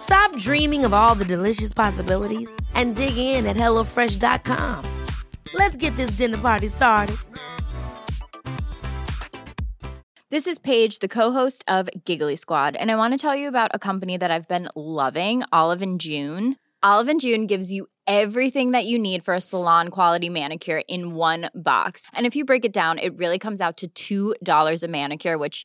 Stop dreaming of all the delicious possibilities and dig in at HelloFresh.com. Let's get this dinner party started. This is Paige, the co-host of Giggly Squad, and I want to tell you about a company that I've been loving, Olive and June. Olive and June gives you everything that you need for a salon quality manicure in one box. And if you break it down, it really comes out to $2 a manicure, which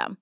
system.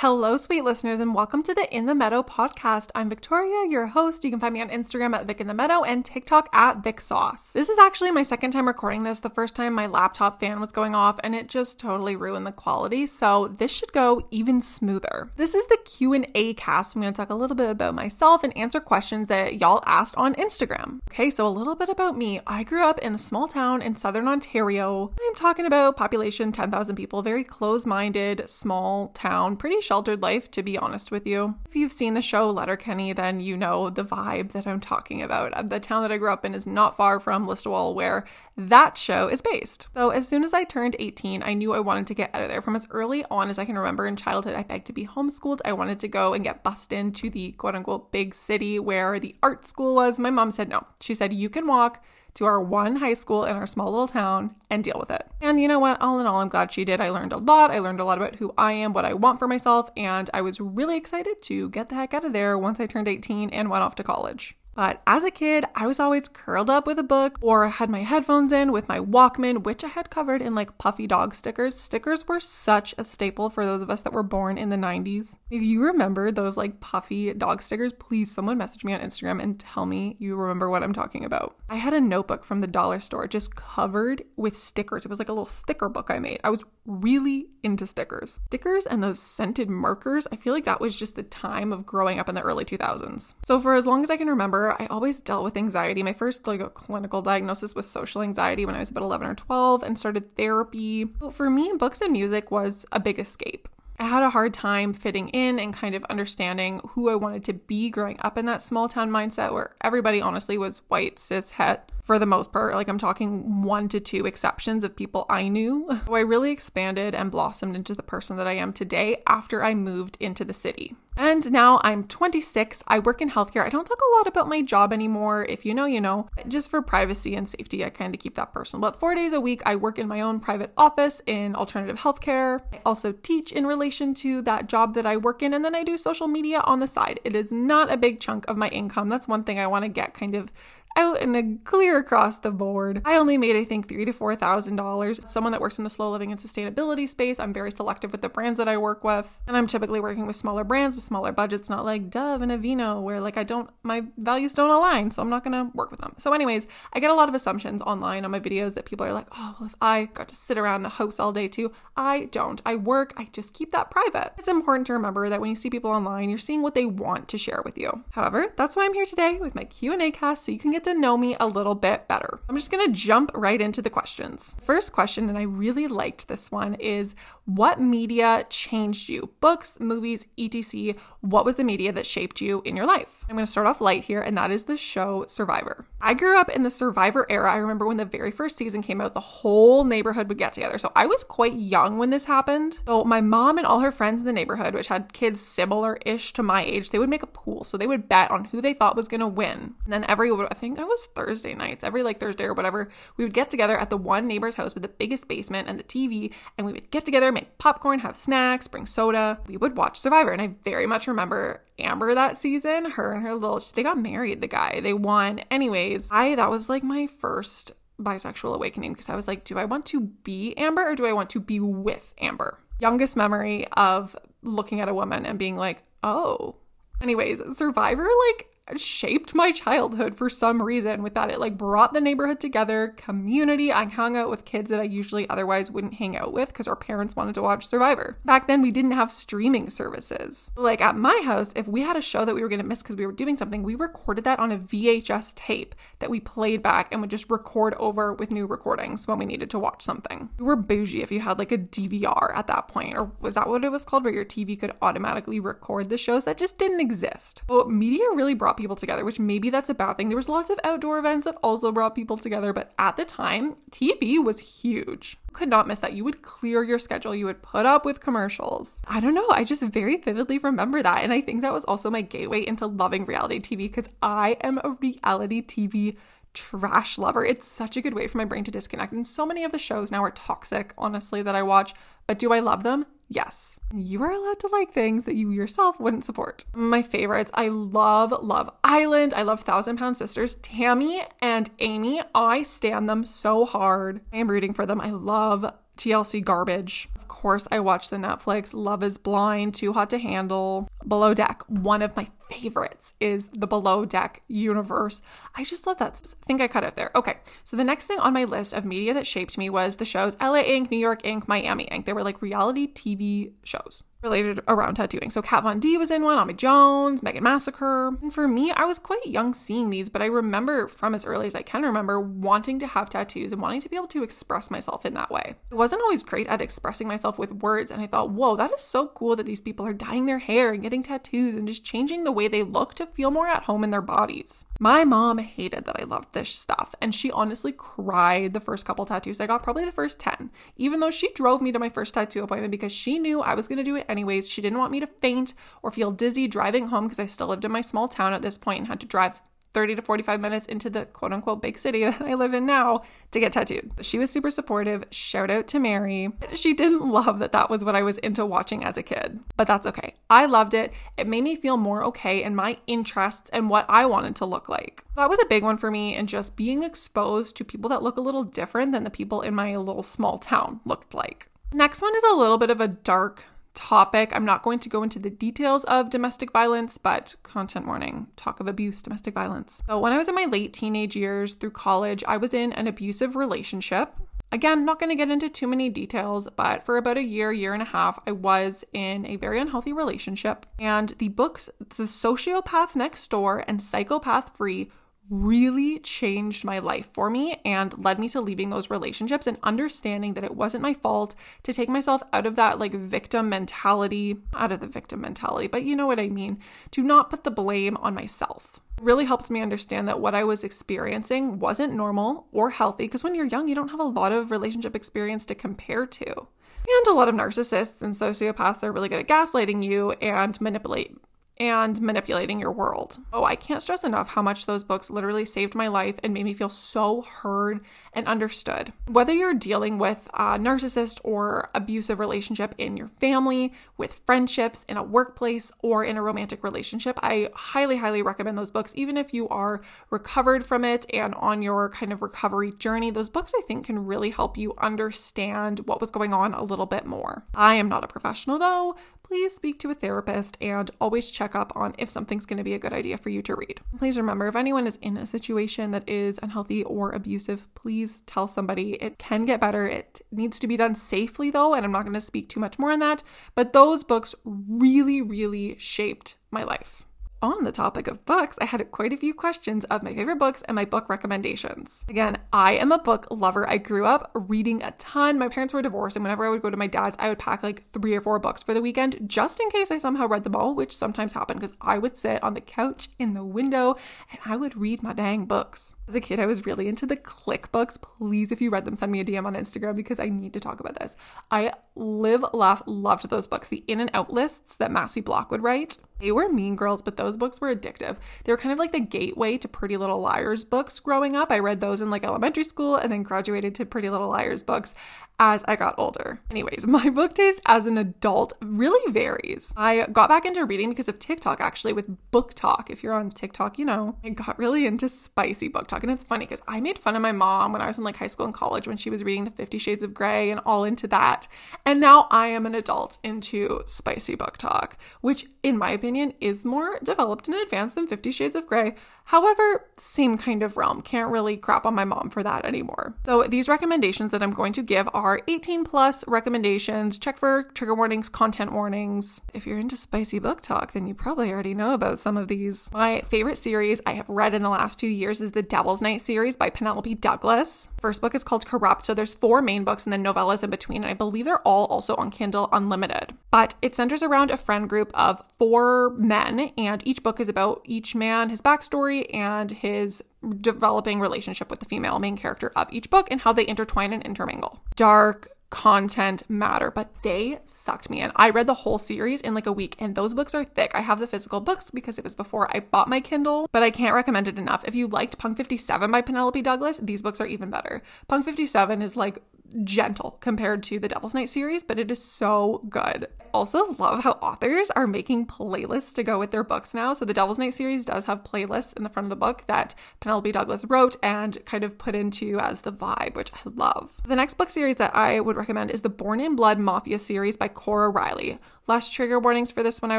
Hello, sweet listeners, and welcome to the In the Meadow podcast. I'm Victoria, your host. You can find me on Instagram at Vic in the Meadow and TikTok at Vic Sauce. This is actually my second time recording this. The first time my laptop fan was going off, and it just totally ruined the quality. So this should go even smoother. This is the Q and A cast. I'm going to talk a little bit about myself and answer questions that y'all asked on Instagram. Okay, so a little bit about me. I grew up in a small town in southern Ontario. I'm talking about population 10,000 people, very close-minded, small town, pretty sheltered life, to be honest with you. If you've seen the show Letterkenny, then you know the vibe that I'm talking about. Uh, the town that I grew up in is not far from Listowel, where that show is based. So as soon as I turned 18, I knew I wanted to get out of there. From as early on as I can remember in childhood, I begged to be homeschooled. I wanted to go and get bussed into the quote unquote big city where the art school was. My mom said no. She said, You can walk to our one high school in our small little town and deal with it. And you know what? All in all, I'm glad she did. I learned a lot. I learned a lot about who I am, what I want for myself, and I was really excited to get the heck out of there once I turned 18 and went off to college. But as a kid, I was always curled up with a book or had my headphones in with my Walkman, which I had covered in like puffy dog stickers. Stickers were such a staple for those of us that were born in the 90s. If you remember those like puffy dog stickers, please someone message me on Instagram and tell me you remember what I'm talking about. I had a notebook from the dollar store just covered with stickers. It was like a little sticker book I made. I was really into stickers. Stickers and those scented markers, I feel like that was just the time of growing up in the early 2000s. So for as long as I can remember, I always dealt with anxiety. My first like clinical diagnosis was social anxiety when I was about 11 or 12 and started therapy. But for me, books and music was a big escape. I had a hard time fitting in and kind of understanding who I wanted to be growing up in that small town mindset where everybody honestly was white, cis, het for the most part. Like I'm talking one to two exceptions of people I knew. So I really expanded and blossomed into the person that I am today after I moved into the city. And now I'm 26. I work in healthcare. I don't talk a lot about my job anymore. If you know, you know. Just for privacy and safety, I kind of keep that personal. But four days a week, I work in my own private office in alternative healthcare. I also teach in relation to that job that I work in, and then I do social media on the side. It is not a big chunk of my income. That's one thing I want to get kind of out and clear across the board. I only made I think three to four thousand dollars. Someone that works in the slow living and sustainability space, I'm very selective with the brands that I work with, and I'm typically working with smaller brands with smaller budgets, not like Dove and Aveeno, where like I don't my values don't align, so I'm not gonna work with them. So, anyways, I get a lot of assumptions online on my videos that people are like, oh, well, if I got to sit around the house all day too, I don't. I work. I just keep that private. It's important to remember that when you see people online, you're seeing what they want to share with you. However, that's why I'm here today with my Q and A cast, so you can get get to know me a little bit better. I'm just to jump right into the questions. First question, and I really liked this one, is what media changed you? Books, movies, etc. What was the media that shaped you in your life? I'm to start off light here, and that is the show Survivor. I grew up in the Survivor era. I remember when the very first season came out, the whole neighborhood would get together. So I was quite young when this happened. So my mom and all her friends in the neighborhood, which had kids similar ish to my age, they would make a pool. So they would bet on who they thought was to win. And then every, I think it was Thursday nights, every like Thursday or whatever, we would get together at the one neighbor's house with the biggest basement and the TV, and we would get together, make popcorn, have snacks, bring soda. We would watch Survivor. And I very much remember Amber that season, her and her little, they got married, the guy, they won. Anyways, I, that was like my first bisexual awakening because I was like, do I want to be Amber or do I want to be with Amber? Youngest memory of looking at a woman and being like, oh. Anyways, Survivor like shaped my childhood for some reason with that it like brought the neighborhood together community i hung out with kids that i usually otherwise wouldn't hang out with because our parents wanted to watch survivor. Back then we didn't have streaming services. Like at my house if we had a show that we were going to miss because we were doing something we recorded that on a vhs tape that we played back and would just record over with new recordings when we needed to watch something. We were bougie if you had like a dvr at that point or was that what it was called where your tv could automatically record the shows that just didn't exist? But media really brought people together, which maybe that's a bad thing. There was lots of outdoor events that also brought people together, but at the time, TV was huge. Could not miss that. You would clear your schedule, you would put up with commercials. I don't know, I just very vividly remember that. And I think that was also my gateway into loving reality TV because I am a reality TV trash lover. It's such a good way for my brain to disconnect. And so many of the shows now are toxic, honestly, that I watch. But do I love them? Yes. You are allowed to like things that you yourself wouldn't support. My favorites I love Love Island. I love Thousand Pound Sisters. Tammy and Amy, I stand them so hard. I am rooting for them. I love TLC garbage. Of course, I watched the Netflix Love is Blind, Too Hot to Handle, Below Deck. One of my favorites is the Below Deck universe. I just love that. I think I cut it there. Okay, so the next thing on my list of media that shaped me was the shows LA Ink., New York Ink., Miami Ink. They were like reality TV shows related around tattooing. So Kat Von D was in one, Ami Jones, Megan Massacre. And for me, I was quite young seeing these, but I remember from as early as I can remember wanting to have tattoos and wanting to be able to express myself in that way. I wasn't always great at expressing myself with words, and I thought, whoa, that is so cool that these people are dyeing their hair and getting tattoos and just changing the way they look to feel more at home in their bodies. My mom hated that I loved this stuff, and she honestly cried the first couple tattoos I got, probably the first 10, even though she drove me to my first tattoo appointment because she knew I was going to do it anyways. She didn't want me to faint or feel dizzy driving home because I still lived in my small town at this point and had to drive 30 to 45 minutes into the quote unquote big city that I live in now to get tattooed. She was super supportive. Shout out to Mary. She didn't love that that was what I was into watching as a kid, but that's okay. I loved it. It made me feel more okay in my interests and what I wanted to look like. That was a big one for me, and just being exposed to people that look a little different than the people in my little small town looked like. Next one is a little bit of a dark topic. I'm not going to go into the details of domestic violence, but content warning, talk of abuse, domestic violence. So, when I was in my late teenage years through college, I was in an abusive relationship. Again, not going to get into too many details, but for about a year, year and a half, I was in a very unhealthy relationship. And the books, The Sociopath Next Door and Psychopath Free, really changed my life for me and led me to leaving those relationships and understanding that it wasn't my fault to take myself out of that like victim mentality, out of the victim mentality, but you know what I mean, to not put the blame on myself. It really helped me understand that what I was experiencing wasn't normal or healthy because when you're young, you don't have a lot of relationship experience to compare to. And a lot of narcissists and sociopaths are really good at gaslighting you and manipulate and manipulating your world. Oh, I can't stress enough how much those books literally saved my life and made me feel so heard and understood. Whether you're dealing with a narcissist or abusive relationship in your family, with friendships, in a workplace, or in a romantic relationship, I highly, highly recommend those books. Even if you are recovered from it and on your kind of recovery journey, those books I think can really help you understand what was going on a little bit more. I am not a professional though, please speak to a therapist and always check up on if something's going to be a good idea for you to read. Please remember if anyone is in a situation that is unhealthy or abusive, please tell somebody. It can get better. It needs to be done safely though, and I'm not going to speak too much more on that, but those books really, really shaped my life. On the topic of books, I had quite a few questions of my favorite books and my book recommendations. Again, I am a book lover. I grew up reading a ton. My parents were divorced, and whenever I would go to my dad's, I would pack like three or four books for the weekend just in case I somehow read them all, which sometimes happened because I would sit on the couch in the window and I would read my dang books. As a kid, I was really into the Clique books. Please, if you read them, send me a DM on Instagram because I need to talk about this. I live, laugh, loved those books. The in and out lists that Massie Block would write. They were mean girls, but those books were addictive. They were kind of like the gateway to Pretty Little Liars books growing up. I read those in like elementary school and then graduated to Pretty Little Liars books as I got older. Anyways, my book taste as an adult really varies. I got back into reading because of TikTok actually with BookTok. If you're on TikTok, you know, I got really into spicy BookTok. And it's funny because I made fun of my mom when I was in like high school and college when she was reading the Fifty Shades of Grey and all into that. And now I am an adult into spicy BookTok, which in my opinion is more developed and advanced than Fifty Shades of Grey. However, same kind of realm. Can't really crap on my mom for that anymore. So these recommendations that I'm going to give are 18 plus recommendations. Check for trigger warnings, content warnings. If you're into spicy BookTok, then you probably already know about some of these. My favorite series I have read in the last few years is the Devil's Night series by Penelope Douglas. First book is called Corrupt, so there's four main books and then novellas in between, and I believe they're all also on Kindle Unlimited. But it centers around a friend group of four men, and each book is about each man, his backstory, and his developing relationship with the female main character of each book and how they intertwine and intermingle. Dark, content matter, but they sucked me in. I read the whole series in like a week, and those books are thick. I have the physical books because it was before I bought my Kindle, but I can't recommend it enough. If you liked Punk 57 by Penelope Douglas, these books are even better. Punk 57 is like gentle compared to the Devil's Night series, but it is so good. Also, love how authors are making playlists to go with their books now. So, the Devil's Night series does have playlists in the front of the book that Penelope Douglas wrote and kind of put into as the vibe, which I love. The next book series that I would recommend is the Born in Blood Mafia series by Cora Reilly less trigger warnings for this one, I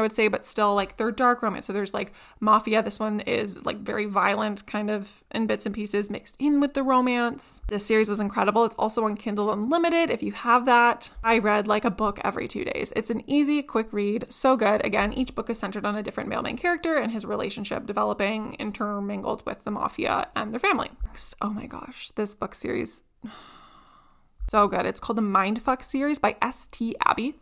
would say, but still like they're dark romance. So there's like mafia. This one is like very violent, kind of in bits and pieces mixed in with the romance. This series was incredible. It's also on Kindle Unlimited if you have that. I read like a book every two days. It's an easy, quick read. So good. Again, each book is centered on a different male main character and his relationship developing intermingled with the mafia and their family. Next, oh my gosh, this book series. So good. It's called the Mindfuck series by S.T. Abby.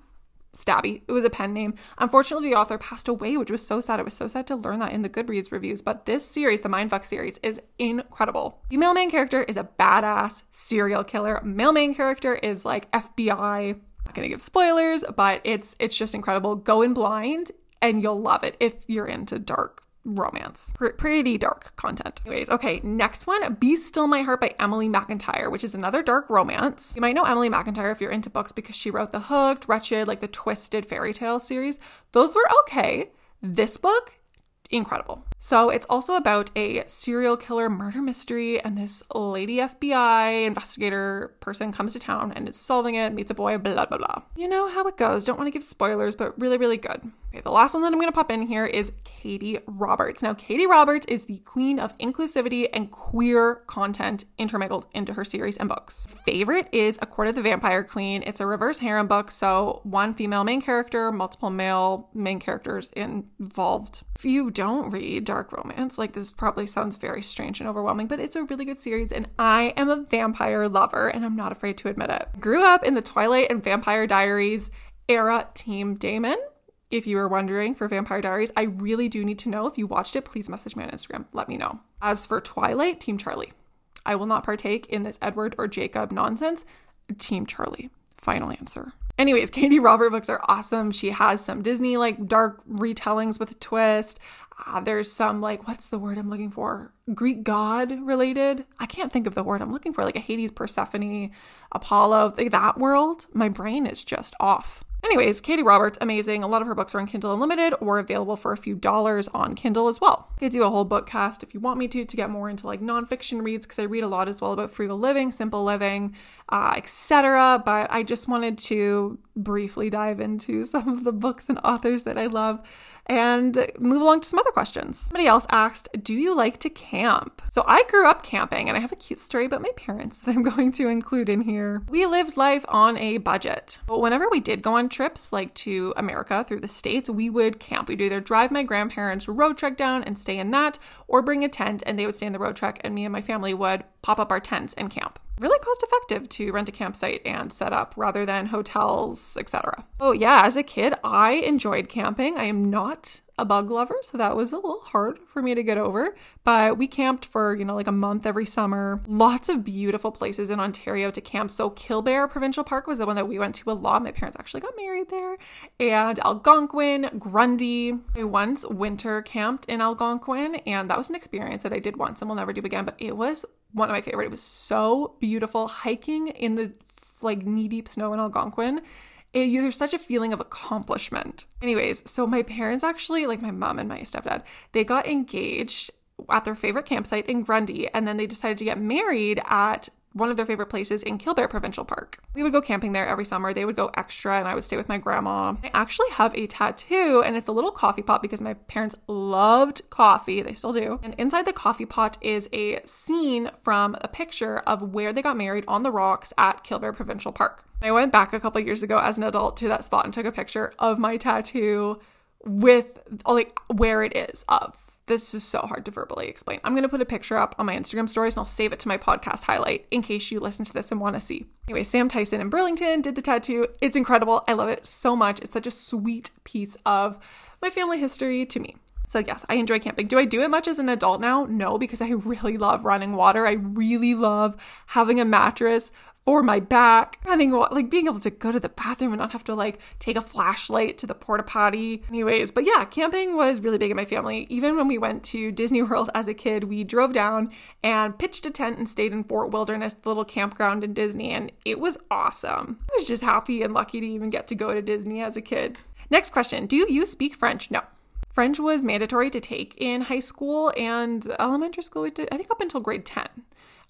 Stabby. It was a pen name. Unfortunately, the author passed away, which was so sad. It was so sad to learn that in the Goodreads reviews. But this series, the Mindfuck series, is incredible. The male main character is a badass serial killer. Male main character is like FBI. I'm not gonna give spoilers, but it's it's just incredible. Go in blind and you'll love it if you're into dark romance. Pretty dark content. Anyways, okay, next one Be Still My Heart by Emily McIntyre, which is another dark romance. You might know Emily McIntyre if you're into books because she wrote The Hooked, Wretched, like the Twisted fairy tale series. Those were okay. This book incredible. So it's also about a serial killer murder mystery, and this lady FBI investigator person comes to town and is solving it, meets a boy, blah, blah, blah. You know how it goes. Don't want to give spoilers, but really, really good. Okay, the last one that I'm going to pop in here is Katee Roberts. Now, Katee Roberts is the queen of inclusivity and queer content intermingled into her series and books. Favorite is A Court of the Vampire Queen. It's a reverse harem book, so one female main character, multiple male main characters involved. You don't read dark romance, like this probably sounds very strange and overwhelming, but it's a really good series, and I am a vampire lover, and I'm not afraid to admit it. Grew up in the Twilight and Vampire Diaries era Team Damon if you were wondering for Vampire Diaries, I really do need to know. If you watched it, please message me on Instagram. Let me know. As for Twilight, Team Charlie. I will not partake in this Edward or Jacob nonsense. Team Charlie. Final answer. Anyways, Katee Robert books are awesome. She has some Disney like dark retellings with a twist. Uh, there's some like what's the word I'm looking for? Greek god related. I can't think of the word I'm looking for. Like a Hades, Persephone, Apollo, like that world. My brain is just off. Anyways, Katee Roberts, amazing. A lot of her books are on Kindle Unlimited or available for a few dollars on Kindle as well. I could do a whole book cast if you want me to, to get more into like nonfiction reads, because I read a lot as well about frugal living, simple living, uh, etc. But I just wanted to briefly dive into some of the books and authors that I love and move along to some other questions. Somebody else asked, Do you like to camp? So I grew up camping and I have a cute story about my parents that I'm going to include in here. We lived life on a budget, but whenever we did go on trips, like to America through the States, we would camp. We'd either drive my grandparents' road trek down and stay in that, or bring a tent and they would stay in the road trek, and me and my family would pop up our tents and camp really cost effective to rent a campsite and set up rather than hotels, etc. Oh yeah, as a kid, I enjoyed camping. I am not a bug lover, so that was a little hard for me to get over. But we camped for, you know, like a month every summer. Lots of beautiful places in Ontario to camp. So Killbear Provincial Park was the one that we went to a lot. My parents actually got married there. And Algonquin, Grundy. I once winter camped in Algonquin, and that was an experience that I did once and will never do again. But it was one of my favorite. It was so beautiful hiking in the like knee deep snow in Algonquin. Eh, it, there's such a feeling of accomplishment. Anyways, so my parents actually, like my mom and my stepdad, they got engaged at their favorite campsite in Grundy, and then they decided to get married at one of their favorite places in Killbear Provincial Park. We would go camping there every summer. They would go extra, and I would stay with my grandma. I actually have a tattoo, and it's a little coffee pot because my parents loved coffee. They still do. And inside the coffee pot is a scene from a picture of where they got married on the rocks at Killbear Provincial Park. I went back a couple years ago as an adult to that spot and took a picture of my tattoo with like where it is of this is so hard to verbally explain. I'm going to put a picture up on my Instagram stories and I'll save it to my podcast highlight in case you listen to this and want to see. Anyway, Sam Tyson in Burlington did the tattoo. It's incredible. I love it so much. It's such a sweet piece of my family history to me. So, yes, I enjoy camping. Do I do it much as an adult now? No, because I really love running water. I really love having a mattress for my back, running like being able to go to the bathroom and not have to like take a flashlight to the porta potty. Anyways, but yeah, camping was really big in my family. Even when we went to Disney World as a kid, we drove down and pitched a tent and stayed in Fort Wilderness, the little campground in Disney, and it was awesome. I was just happy and lucky to even get to go to Disney as a kid. Next question Do you speak French? No. French was mandatory to take in high school and elementary school, I think up until grade 10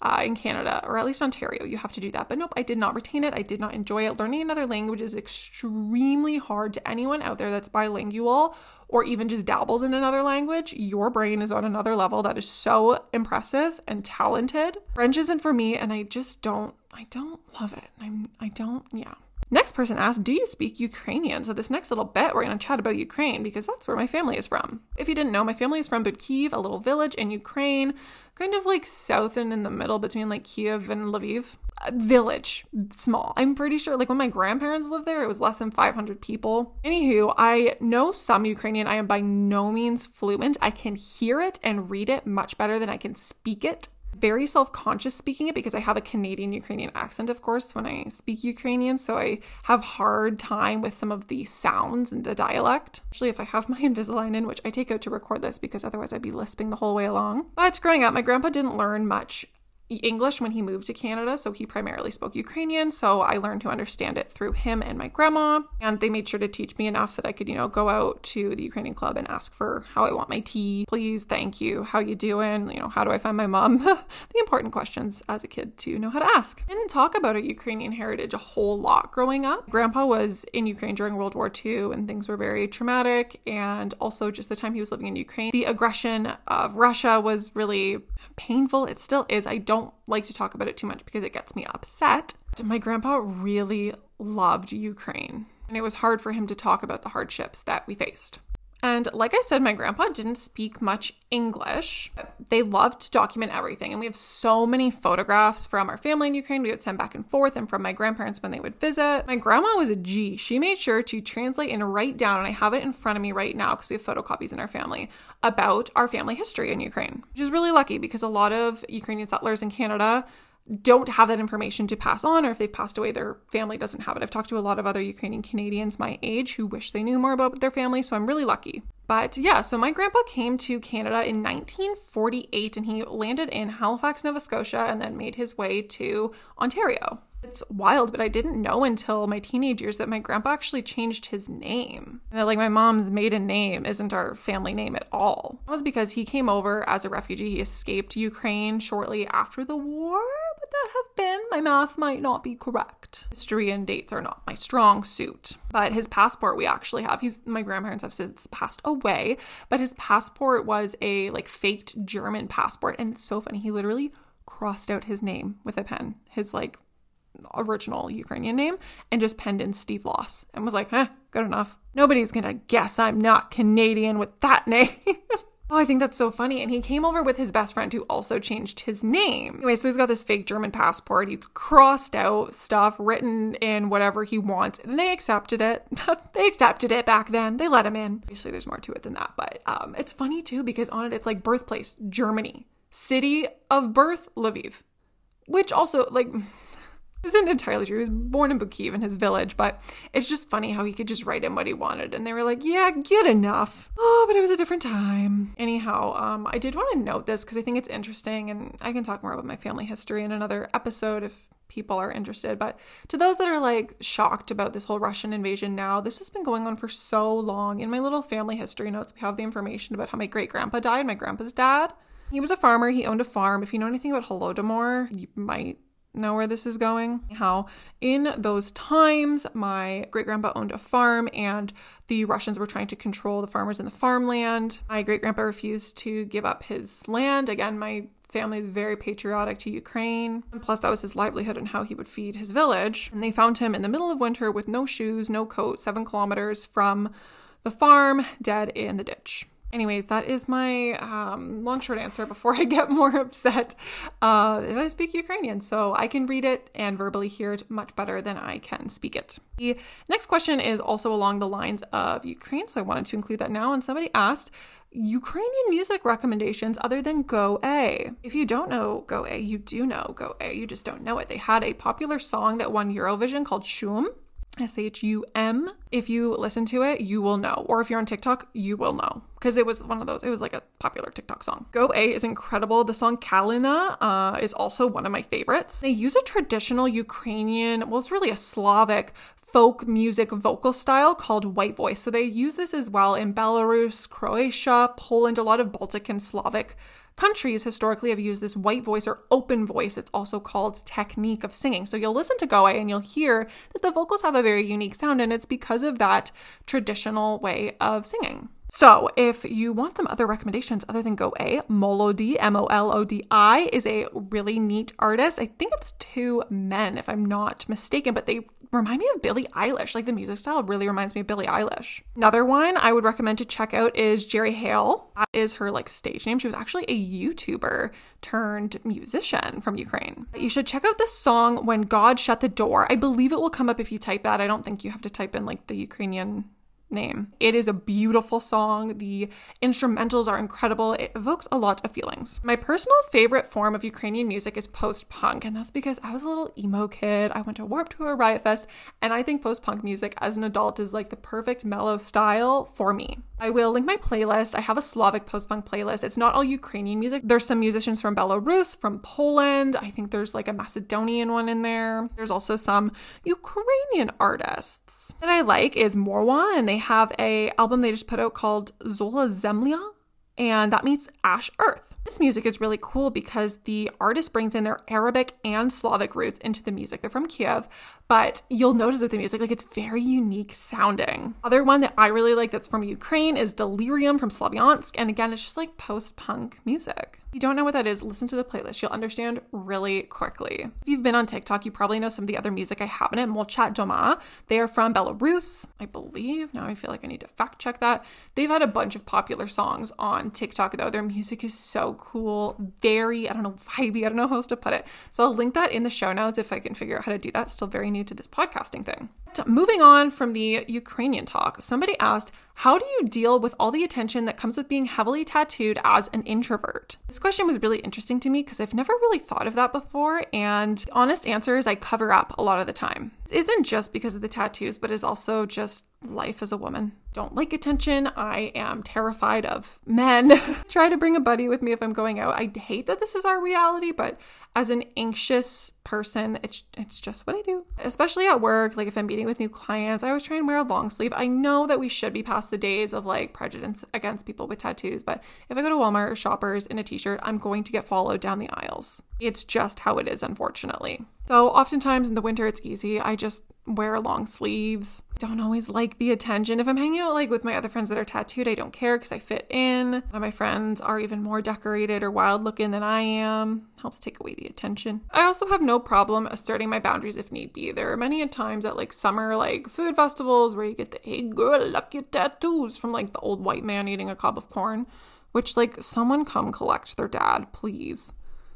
uh, in Canada, or at least Ontario, you have to do that. But nope, I did not retain it. I did not enjoy it. Learning another language is extremely hard to anyone out there that's bilingual or even just dabbles in another language. Your brain is on another level that is so impressive and talented. French isn't for me, and I just don't. I don't love it. I'm. I don't. Yeah. Next person asked, Do you speak Ukrainian? So, this next little bit, we're going to chat about Ukraine because that's where my family is from. If you didn't know, my family is from Budkiv, a little village in Ukraine, kind of like south and in the middle between like Kiev and Lviv. A village, small. I'm pretty sure, like when my grandparents lived there, it was less than 500 people. Anywho, I know some Ukrainian. I am by no means fluent. I can hear it and read it much better than I can speak it very self conscious speaking it because I have a Canadian Ukrainian accent, of course, when I speak Ukrainian. So I have hard time with some of the sounds and the dialect. Actually, if I have my Invisalign in, which I take out to record this because otherwise I'd be lisping the whole way along. But growing up, my grandpa didn't learn much English when he moved to Canada, so he primarily spoke Ukrainian. So I learned to understand it through him and my grandma. And they made sure to teach me enough that I could, you know, go out to the Ukrainian club and ask for how I want my tea, please, thank you, how you doing, you know, how do I find my mom? the important questions as a kid to know how to ask. I didn't talk about a Ukrainian heritage a whole lot growing up. Grandpa was in Ukraine during World War II and things were very traumatic. And also just the time he was living in Ukraine, the aggression of Russia was really painful. It still is. I don't like to talk about it too much because it gets me upset. My grandpa really loved Ukraine, and it was hard for him to talk about the hardships that we faced. And like I said, my grandpa didn't speak much English. They loved to document everything. And we have so many photographs from our family in Ukraine we would send back and forth and from my grandparents when they would visit. My grandma was a G. She made sure to translate and write down, and I have it in front of me right now because we have photocopies in our family, about our family history in Ukraine, which is really lucky because a lot of Ukrainian settlers in Canada don't have that information to pass on, or if they've passed away, their family doesn't have it. I've talked to a lot of other Ukrainian Canadians my age who wish they knew more about their family, so I'm really lucky. But yeah, so my grandpa came to Canada in 1948 and he landed in Halifax, Nova Scotia, and then made his way to Ontario. It's wild, but I didn't know until my teenage years that my grandpa actually changed his name. And that, like, my mom's maiden name isn't our family name at all. That was because he came over as a refugee. He escaped Ukraine shortly after the war that have been. My math might not be correct. History and dates are not my strong suit. But his passport we actually have. He's my grandparents have since passed away, but his passport was a like faked German passport and it's so funny. He literally crossed out his name with a pen. His like original Ukrainian name and just penned in Steve Loss and was like, "Huh, good enough. Nobody's to guess I'm not Canadian with that name." Oh, I think that's so funny. And he came over with his best friend who also changed his name. Anyway, so he's got this fake German passport. He's crossed out stuff written in whatever he wants. And they accepted it. they accepted it back then. They let him in. Obviously, there's more to it than that. But um, it's funny too because on it, it's like birthplace, Germany. City of birth, Lviv. Which also, like, isn't entirely true. He was born in Bukiv in his village, but it's just funny how he could just write in what he wanted. And they were like, yeah, good enough. Oh, but it was a different time. Anyhow, um, I did want to note this because I think it's interesting and I can talk more about my family history in another episode if people are interested. But to those that are like shocked about this whole Russian invasion now, this has been going on for so long. In my little family history notes, we have the information about how my great grandpa died, my grandpa's dad. He was a farmer, he owned a farm. If you know anything about Holodomor, you might know where this is going. How in those times, my great grandpa owned a farm and the Russians were trying to control the farmers in the farmland. My great grandpa refused to give up his land. Again, my family is very patriotic to Ukraine. Plus, that was his livelihood and how he would feed his village. And they found him in the middle of winter with no shoes, no coat, seven kilometers from the farm, dead in the ditch. Anyways, that is my um, long short answer before I get more upset. Uh, I speak Ukrainian, so I can read it and verbally hear it much better than I can speak it. The next question is also along the lines of Ukraine, so I wanted to include that now. And somebody asked, Ukrainian music recommendations other than Go A. If you don't know Go A, you do know Go A. You just don't know it. They had a popular song that won Eurovision called Shum. S H U M. If you listen to it, you will know. Or if you're on TikTok, you will know. Because it was one of those, it was like a popular TikTok song. Go A is incredible. The song Kalina uh, is also one of my favorites. They use a traditional Ukrainian, well, it's really a Slavic folk music vocal style called white voice. So they use this as well in Belarus, Croatia, Poland, a lot of Baltic and Slavic countries historically have used this white voice or open voice. It's also called technique of singing. So you'll listen to Go and you'll hear that the vocals have a very unique sound, and it's because of that traditional way of singing. So, if you want some other recommendations other than Go A, Molodi, M O L O D I, is a really neat artist. I think it's two men, if I'm not mistaken, but they remind me of Billie Eilish. Like the music style really reminds me of Billie Eilish. Another one I would recommend to check out is Jerry Heil. That is her like stage name. She was actually a YouTuber turned musician from Ukraine. You should check out the song When God Shut the Door. I believe it will come up if you type that. I don't think you have to type in like the Ukrainian name. It is a beautiful song. The instrumentals are incredible. It evokes a lot of feelings. My personal favorite form of Ukrainian music is post punk, and that's because I was a little emo kid. I went to Warped Tour, Riot Fest, and I think post punk music as an adult is like the perfect mellow style for me. I will link my playlist. I have a Slavic post punk playlist. It's not all Ukrainian music. There's some musicians from Belarus, from Poland. I think there's like a Macedonian one in there. There's also some Ukrainian artists that I like is Morwa, and they have a album they just put out called Zola Zemlya, and that means ash earth. This music is really cool because the artist brings in their Arabic and Slavic roots into the music. They're from Kiev, but you'll notice with the music, like it's very unique sounding. Other one that I really like that's from Ukraine is Delirium from Slavyansk, and again, it's just like post-punk music. If you don't know what that is, listen to the playlist. You'll understand really quickly. If you've been on TikTok, you probably know some of the other music I have in it. Molchat Doma. They are from Belarus, I believe. Now I feel like I need to fact check that. They've had a bunch of popular songs on TikTok, though. Their music is so cool, very, I don't know, vibey. I don't know how else to put it. So I'll link that in the show notes if I can figure out how to do that. Still very new to this podcasting thing. Moving on from the Ukrainian talk, somebody asked, How do you deal with all the attention that comes with being heavily tattooed as an introvert? This question was really interesting to me because I've never really thought of that before. And honest answer is I cover up a lot of the time. This isn't just because of the tattoos, but is also just life as a woman. Don't like attention. I am terrified of men. Try to bring a buddy with me if I'm going out. I hate that this is our reality, but as an anxious person, it's it's just what I do. Especially at work, like if I'm meeting with new clients, I always try and wear a long sleeve. I know that we should be past the days of like prejudice against people with tattoos, but if I go to Walmart or Shoppers in a t-shirt, I'm going to get followed down the aisles. It's just how it is, unfortunately. So, oftentimes in the winter, it's easy. I just wear long sleeves. Don't always like the attention. If I'm hanging out like with my other friends that are tattooed, I don't care because I fit in. My friends are even more decorated or wild looking than I am. Helps take away the attention. I also have no problem asserting my boundaries if need be. There are many times at like summer like food festivals where you get the hey girl, your tattoos from like the old white man eating a cob of corn. Which like someone come collect their dad, please.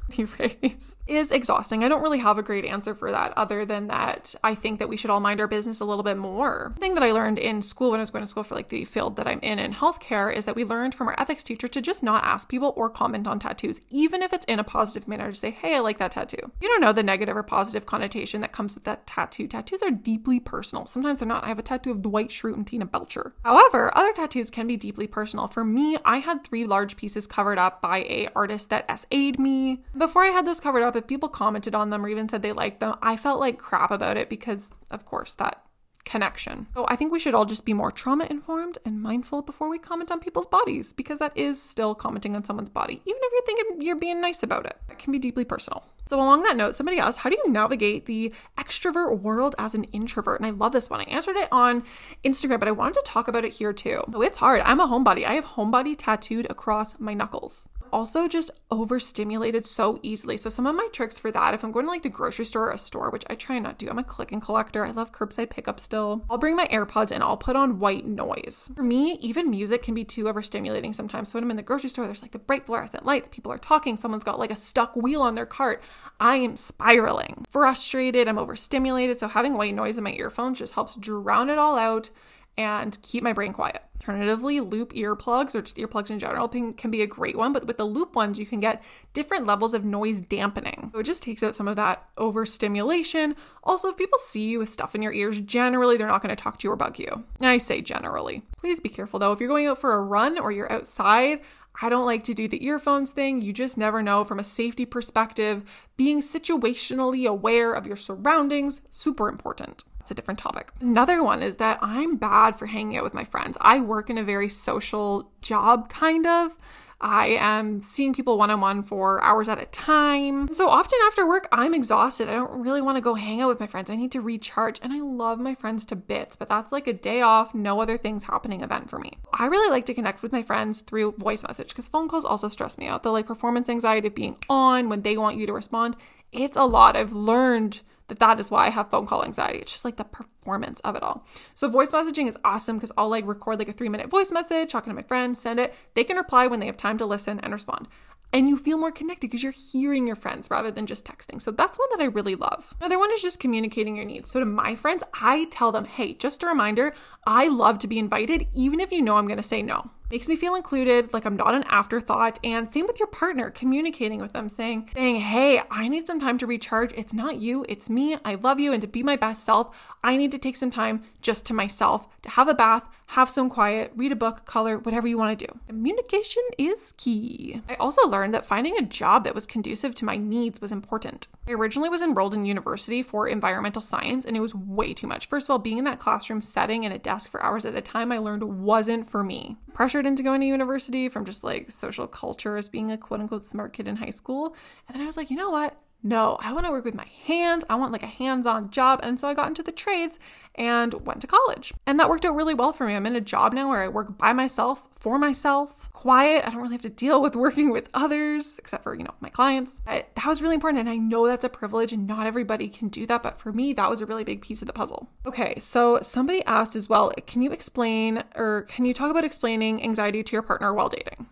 Is exhausting. I don't really have a great answer for that other than that I think that we should all mind our business a little bit more. The thing that I learned in school when I was going to school for like the field that I'm in in healthcare is that we learned from our ethics teacher to just not ask people or comment on tattoos, even if it's in a positive manner to say, hey, I like that tattoo. You don't know the negative or positive connotation that comes with that tattoo. Tattoos are deeply personal. Sometimes they're not. I have a tattoo of Dwight Schrute and Tina Belcher. However, other tattoos can be deeply personal. For me, I had three large pieces covered up by a artist that SA'd me before I had those covered up, if people commented on them or even said they liked them, I felt like crap about it because, of course, that connection. So I think we should all just be more trauma informed and mindful before we comment on people's bodies because that is still commenting on someone's body, even if you're thinking you're being nice about it. It can be deeply personal. So, along that note, somebody asked, How do you navigate the extrovert world as an introvert? And I love this one. I answered it on Instagram, but I wanted to talk about it here too. So, it's hard. I'm a homebody. I have homebody tattooed across my knuckles also just overstimulated so easily. So some of my tricks for that, if I'm going to like the grocery store or a store, which I try not to, do, I'm a click and collector. I love curbside pickup still. I'll bring my AirPods and I'll put on white noise. For me, even music can be too overstimulating sometimes. So when I'm in the grocery store, there's like the bright fluorescent lights, people are talking, someone's got like a stuck wheel on their cart. I am spiraling, frustrated, I'm overstimulated. So having white noise in my earphones just helps drown it all out and keep my brain quiet. Alternatively, loop earplugs or just earplugs in general can be a great one, but with the loop ones, you can get different levels of noise dampening. So it just takes out some of that overstimulation. Also, if people see you with stuff in your ears, generally they're not going to talk to you or bug you. I say generally. Please be careful though. If you're going out for a run or you're outside, I don't like to do the earphones thing. You just never know from a safety perspective. Being situationally aware of your surroundings, super important. It's a different topic. Another one is that I'm bad for hanging out with my friends. I work in a very social job, kind of. I am seeing people one on one for hours at a time. So often after work, I'm exhausted. I don't really want to go hang out with my friends. I need to recharge, and I love my friends to bits, but that's like a day off, no other things happening event for me. I really like to connect with my friends through voice message because phone calls also stress me out. The like performance anxiety of being on when they want you to respond. It's a lot. I've learned that that is why I have phone call anxiety. It's just like the performance of it all. So voice messaging is awesome because I'll like record like a three minute voice message, talking to my friends, send it. They can reply when they have time to listen and respond. And you feel more connected because you're hearing your friends rather than just texting. So that's one that I really love. Another one is just communicating your needs. So to my friends, I tell them, hey, just a reminder, I love to be invited, even if you know I'm to say no makes me feel included, like I'm not an afterthought. And same with your partner, communicating with them, saying, saying, hey, I need some time to recharge. It's not you, it's me. I love you. And to be my best self, I need to take some time just to myself to have a bath, have some quiet, read a book, color, whatever you want to do. Communication is key. I also learned that finding a job that was conducive to my needs was important. I originally was enrolled in university for environmental science and it was way too much. First of all, being in that classroom setting and a desk for hours at a time, I learned wasn't for me. Pressured into going to university from just like social culture as being a quote unquote smart kid in high school. And then I was like, you know what? No, I want to work with my hands. I want like a hands on job. And so I got into the trades and went to college. And that worked out really well for me. I'm in a job now where I work by myself, for myself, quiet. I don't really have to deal with working with others, except for, you know, my clients. I, that was really important. And I know that's a privilege and not everybody can do that. But for me, that was a really big piece of the puzzle. Okay, so somebody asked as well can you explain or can you talk about explaining anxiety to your partner while dating?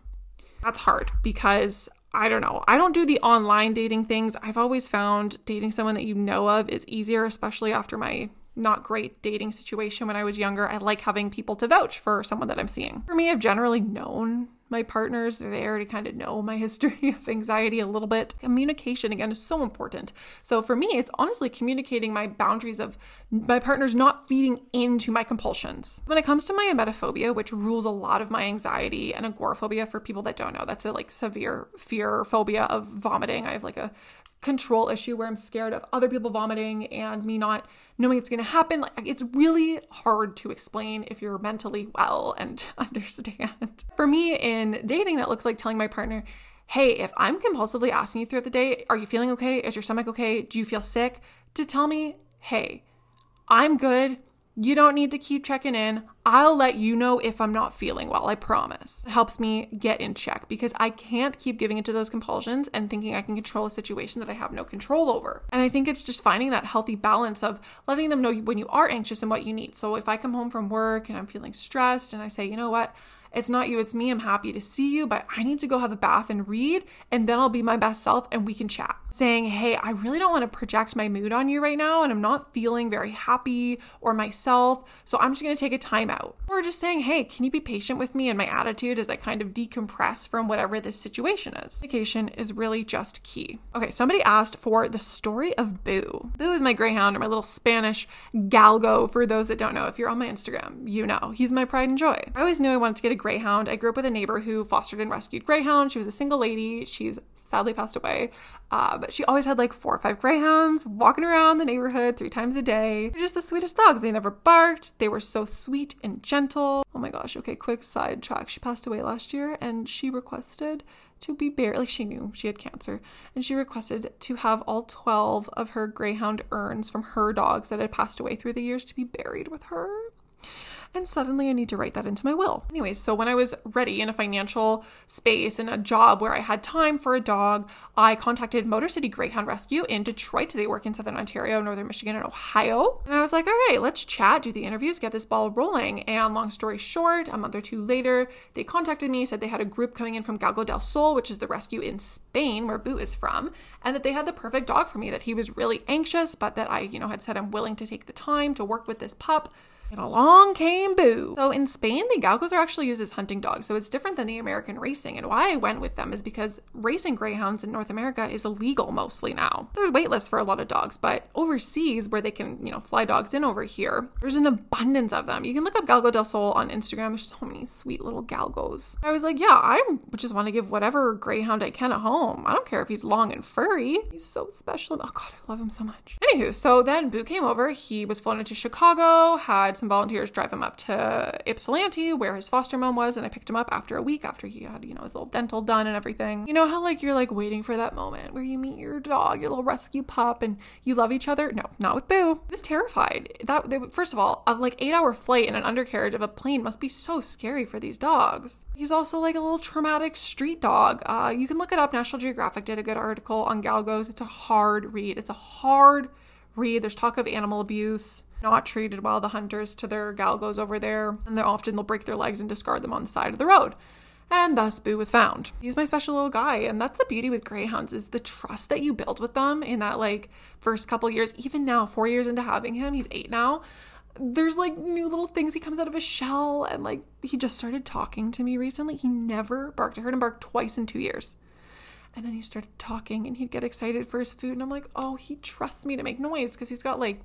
That's hard because I don't know. I don't do the online dating things. I've always found dating someone that you know of is easier, especially after my not great dating situation when I was younger. I like having people to vouch for someone that I'm seeing. For me, I've generally known my partners. They already kind of know my history of anxiety a little bit. Communication, again, is so important. So for me, it's honestly communicating my boundaries of my partner's not feeding into my compulsions. When it comes to my emetophobia, which rules a lot of my anxiety, and agoraphobia, for people that don't know, that's a like severe fear phobia of vomiting. I have like a control issue where I'm scared of other people vomiting and me not knowing it's going to happen. Like it's really hard to explain if you're mentally well and understand. For me in dating that looks like telling my partner, hey, if I'm compulsively asking you throughout the day, are you feeling okay? Is your stomach okay? Do you feel sick? To tell me, hey, I'm good. You don't need to keep checking in. I'll let you know if I'm not feeling well, I promise. It helps me get in check because I can't keep giving into those compulsions and thinking I can control a situation that I have no control over. And I think it's just finding that healthy balance of letting them know when you are anxious and what you need. So if I come home from work and I'm feeling stressed and I say, you know what, it's not you, it's me. I'm happy to see you, but I need to go have a bath and read, and then I'll be my best self and we can chat. Saying, hey, I really don't want to project my mood on you right now, and I'm not feeling very happy or myself, so I'm just gonna take a time out. Or just saying, hey, can you be patient with me and my attitude as I kind of decompress from whatever this situation is? Communication is really just key. Okay, somebody asked for the story of Boo. Boo is my greyhound or my little Spanish galgo for those that don't know. If you're on my Instagram, you know. He's my pride and joy. I always knew I wanted to get a greyhound. I grew up with a neighbor who fostered and rescued greyhounds. She was a single lady. She's sadly passed away. Uh, but she always had like four or five greyhounds walking around the neighborhood three times a day. They're just the sweetest dogs. They never barked. They were so sweet and gentle. Oh my gosh. Okay, quick sidetrack. She passed away last year and she requested to be buried. Like she knew she had cancer, and she requested to have all 12 of her greyhound urns from her dogs that had passed away through the years to be buried with her and suddenly I need to write that into my will. Anyways, so when I was ready in a financial space and a job where I had time for a dog, I contacted Motor City Greyhound Rescue in Detroit. They work in Southern Ontario, Northern Michigan, and Ohio. And I was like, all right, let's chat, do the interviews, get this ball rolling. And long story short, a month or two later, they contacted me, said they had a group coming in from Galgo del Sol, which is the rescue in Spain, where Boo is from, and that they had the perfect dog for me, that he was really anxious, but that I, you know, had said I'm willing to take the time to work with this pup and along came Boo. So in Spain, the Galgos are actually used as hunting dogs, so it's different than the American racing. And why I went with them is because racing greyhounds in North America is illegal mostly now. There's waitlists for a lot of dogs, but overseas, where they can, you know, fly dogs in over here, there's an abundance of them. You can look up Galgo del Sol on Instagram. There's so many sweet little Galgos. I was like, yeah, I just want to give whatever greyhound I can at home. I don't care if he's long and furry. He's so special. Oh God, I love him so much. Anywho, so then Boo came over. He was flown into Chicago, had some volunteers drive him up to Ypsilanti, where his foster mom was, and I picked him up after a week after he had, you know, his little dental done and everything. You know how like you're like waiting for that moment where you meet your dog, your little rescue pup, and you love each other? No, not with Boo. I was terrified. That they, first of all, a like eight hour flight in an undercarriage of a plane must be so scary for these dogs. He's also like a little traumatic street dog. Uh, you can look it up. National Geographic did a good article on galgos. It's a hard read. It's a hard read. There's talk of animal abuse not treated well, the hunters to their galgos over there, and they're often they'll break their legs and discard them on the side of the road. And thus Boo was found. He's my special little guy, and that's the beauty with greyhounds is the trust that you build with them in that like first couple years. Even now, four years into having him, he's eight now. There's like new little things. He comes out of his shell, and like he just started talking to me recently. He never barked. I heard him bark twice in two years. And then he started talking and he'd get excited for his food. And I'm like, oh, he trusts me to make noise because he's got like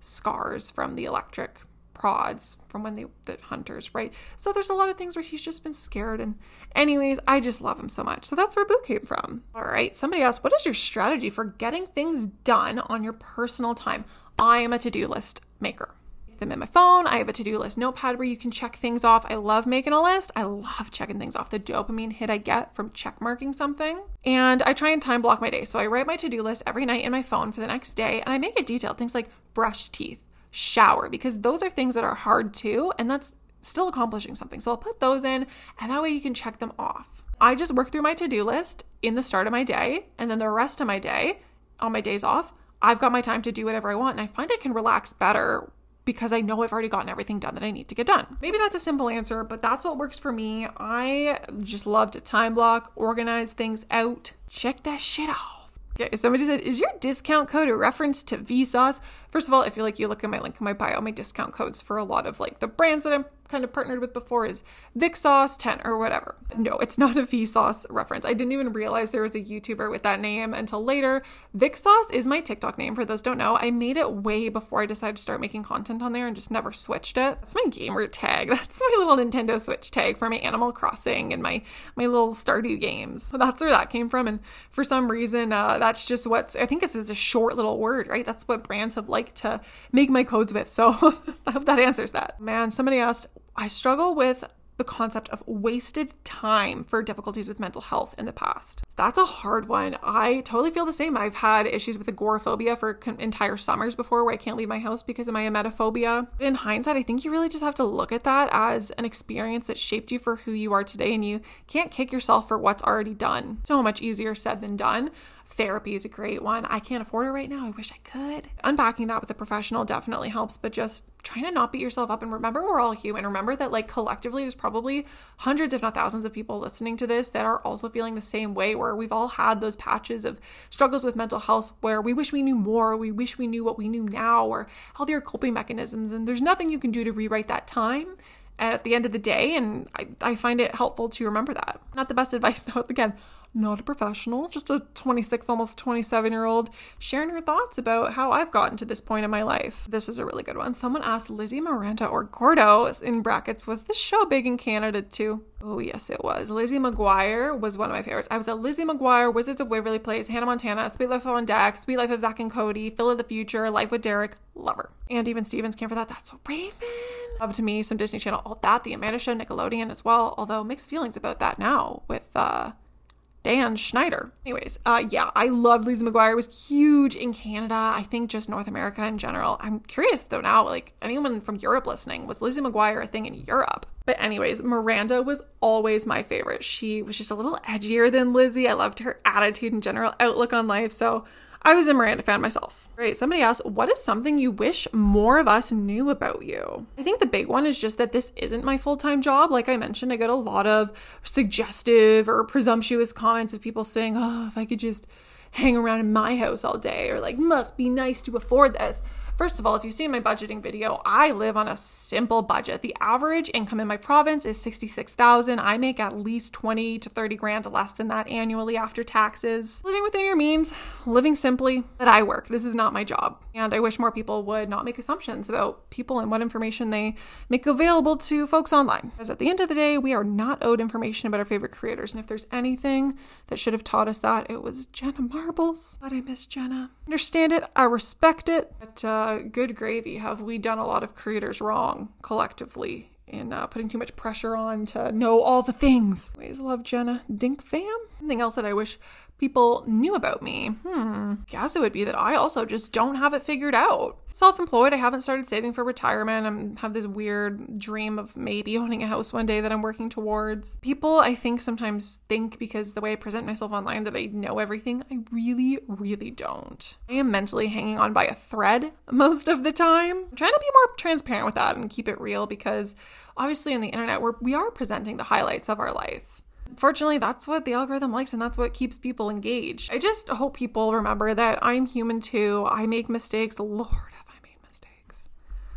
scars from the electric prods from when they the hunters, right? So there's a lot of things where he's just been scared and anyways, I just love him so much. So that's where Boo came from. All right. Somebody asked, what is your strategy for getting things done on your personal time? I am a to-do list maker them in my phone. I have a to do list notepad where you can check things off. I love making a list. I love checking things off. The dopamine hit I get from check marking something. And I try and time block my day. So I write my to do list every night in my phone for the next day and I make it detailed. Things like brush teeth, shower, because those are things that are hard too. And that's still accomplishing something. So I'll put those in and that way you can check them off. I just work through my to do list in the start of my day and then the rest of my day on my days off. I've got my time to do whatever I want, and I find I can relax better because I know I've already gotten everything done that I need to get done. Maybe that's a simple answer, but that's what works for me. I just love to time block, organize things out, check that shit off. Okay, somebody said, is your discount code a reference to Vsauce? First of all, I feel like you look at my link in my bio, my discount codes for a lot of like the brands that I'm kind of partnered with before is Vic Sauce 10 or whatever. No, it's not a Vsauce reference. I didn't even realize there was a YouTuber with that name until later. Vic Sauce is my TikTok name for those don't know. I made it way before I decided to start making content on there and just never switched it. That's my gamer tag. That's my little Nintendo Switch tag for my Animal Crossing and my my little Stardew games. So that's where that came from. And for some reason, uh, that's just what's I think this is a short little word, right? That's what brands have liked to make my codes with. So I hope that answers that. Man, somebody asked, I struggle with the concept of wasted time for difficulties with mental health in the past. That's a hard one. I totally feel the same. I've had issues with agoraphobia for entire summers before where I can't leave my house because of my emetophobia. In hindsight, I think you really just have to look at that as an experience that shaped you for who you are today and you can't kick yourself for what's already done. So much easier said than done. Therapy is a great one. I can't afford it right now. I wish I could. Unpacking that with a professional definitely helps, but just trying to not beat yourself up and remember we're all human. Remember that, like, collectively, there's probably hundreds, if not thousands, of people listening to this that are also feeling the same way, where we've all had those patches of struggles with mental health where we wish we knew more, we wish we knew what we knew now, or healthier coping mechanisms. And there's nothing you can do to rewrite that time at the end of the day. And I, I find it helpful to remember that. Not the best advice, though. Again, not a professional, just a 26, almost 27 year old sharing her thoughts about how I've gotten to this point in my life. This is a really good one. Someone asked Lizzie Miranda or Gordo in brackets, was this show big in Canada too? Oh, yes, it was. Lizzie McGuire was one of my favorites. I was at Lizzie McGuire, Wizards of Waverly Place, Hannah Montana, Suite Life on Deck, Suite Life of Zack and Cody, Phil of the Future, Life with Derek, Lover. And even Stevens came for that. That's so Raven. Up to me, some Disney Channel, all that, The Amanda Show, Nickelodeon as well. Although mixed feelings about that now with uh, Dan Schneider. Anyways, uh, yeah, I loved Lizzie McGuire. It was huge in Canada. I think just North America in general. I'm curious though now, like anyone from Europe listening, was Lizzie McGuire a thing in Europe? But anyways, Miranda was always my favorite. She was just a little edgier than Lizzie. I loved her attitude and general outlook on life. So I was a Miranda fan myself. Right, Somebody asked, what is something you wish more of us knew about you? I think the big one is just that this isn't my full time job. Like I mentioned, I get a lot of suggestive or presumptuous comments of people saying, oh, if I could just hang around in my house all day, or like, must be nice to afford this. First of all, if you've seen my budgeting video, I live on a simple budget. The average income in my province is 66,000. I make at least 20 to 30 grand less than that annually after taxes. Living within your means, living simply, but I work. This is not my job. And I wish more people would not make assumptions about people and what information they make available to folks online. Because at the end of the day, we are not owed information about our favorite creators. And if there's anything that should have taught us that, it was Jenna Marbles. But I miss Jenna. Understand it, I respect it, but uh, good gravy, have we done a lot of creators wrong collectively in uh, putting too much pressure on to know all the things? Always love Jenna. Dink fam? Something else that I wish people knew about me? Hmm, guess it would be that I also just don't have it figured out. Self employed, I haven't started saving for retirement. I have this weird dream of maybe owning a house one day that I'm working towards. People, I think, sometimes think because the way I present myself online that I know everything. I really, really don't. I am mentally hanging on by a thread most of the time. I'm trying to be more transparent with that and keep it real because obviously on the internet, we're, we are presenting the highlights of our life fortunately, that's what the algorithm likes and that's what keeps people engaged. I just hope people remember that I'm human too. I make mistakes. Lord, have I made mistakes.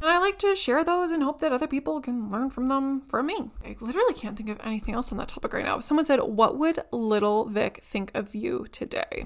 And I like to share those and hope that other people can learn from them from me. I literally can't think of anything else on that topic right now. Someone said, What would little Vic think of you today?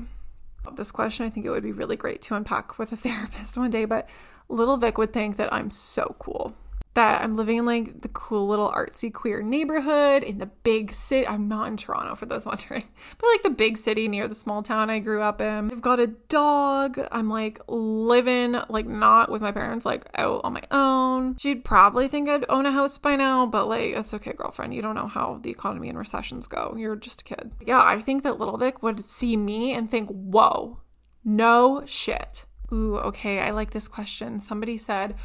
This question, I think it would be really great to unpack with a therapist one day, but little Vic would think that I'm so cool that I'm living in like the cool little artsy queer neighborhood in the big city. I'm not in Toronto for those wondering, but like the big city near the small town I grew up in. I've got a dog. I'm like living like not with my parents, like out on my own. She'd probably think I'd own a house by now, but like it's okay, girlfriend. You don't know how the economy and recessions go. You're just a kid. Yeah, I think that little Vic would see me and think, whoa, no shit. Ooh, okay, I like this question. Somebody said,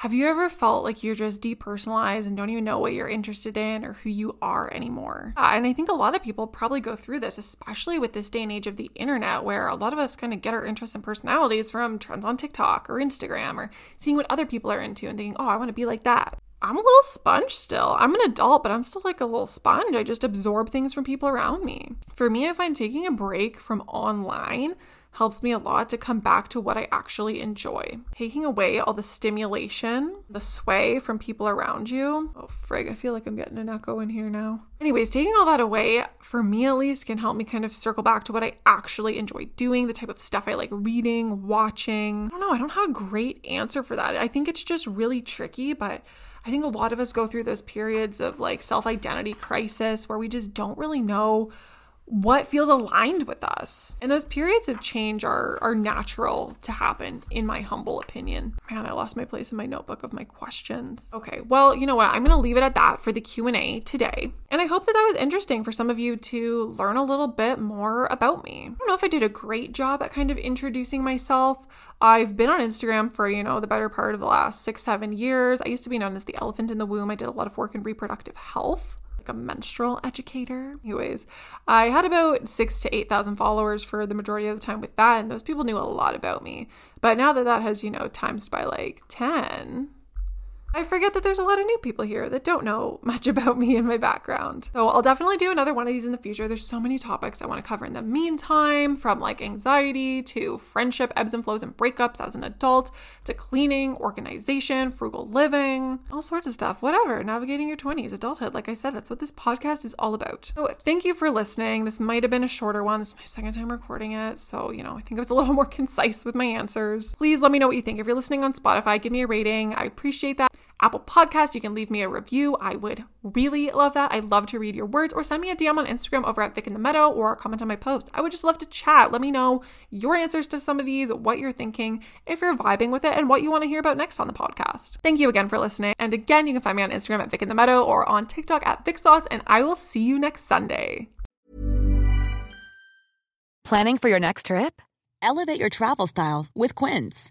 have you ever felt like you're just depersonalized and don't even know what you're interested in or who you are anymore? Uh, and I think a lot of people probably go through this, especially with this day and age of the internet, where a lot of us kind of get our interests and personalities from trends on TikTok or Instagram or seeing what other people are into and thinking, oh, I want to be like that. I'm a little sponge still. I'm an adult, but I'm still like a little sponge. I just absorb things from people around me. For me, I find taking a break from online helps me a lot to come back to what I actually enjoy. Taking away all the stimulation, the sway from people around you. Oh, frig, I feel like I'm getting an echo in here now. Anyways, taking all that away, for me at least, can help me kind of circle back to what I actually enjoy doing, the type of stuff I like reading, watching. I don't know, I don't have a great answer for that. I think it's just really tricky, but I think a lot of us go through those periods of like self identity crisis where we just don't really know what feels aligned with us. And those periods of change are are natural to happen in my humble opinion. Man, I lost my place in my notebook of my questions. Okay, well, you know what? I'm going to leave it at that for the Q&A today. And I hope that that was interesting for some of you to learn a little bit more about me. I don't know if I did a great job at kind of introducing myself. I've been on Instagram for, you know, the better part of the last 6-7 years. I used to be known as the elephant in the womb. I did a lot of work in reproductive health a menstrual educator. Anyways, I had about six to 8,000 followers for the majority of the time with that, and those people knew a lot about me. But now that that has, you know, times by like 10, I forget that there's a lot of new people here that don't know much about me and my background. So I'll definitely do another one of these in the future. There's so many topics I want to cover in the meantime, from like anxiety to friendship ebbs and flows and breakups as an adult to cleaning, organization, frugal living, all sorts of stuff. Whatever, navigating your 20s, adulthood. Like I said, that's what this podcast is all about. So thank you for listening. This might have been a shorter one. This is my second time recording it. So, you know, I think I was a little more concise with my answers. Please let me know what you think. If you're listening on Spotify, give me a rating. I appreciate that. Apple Podcast, you can leave me a review. I would really love that. I'd love to read your words or send me a DM on Instagram over at Vic in the Meadow or comment on my post. I would just love to chat. Let me know your answers to some of these, what you're thinking, if you're vibing with it, and what you want to hear about next on the podcast. Thank you again for listening. And again, you can find me on Instagram at Vic in the Meadow or on TikTok at Vic Sauce, and I will see you next Sunday. Planning for your next trip? Elevate your travel style with Quince.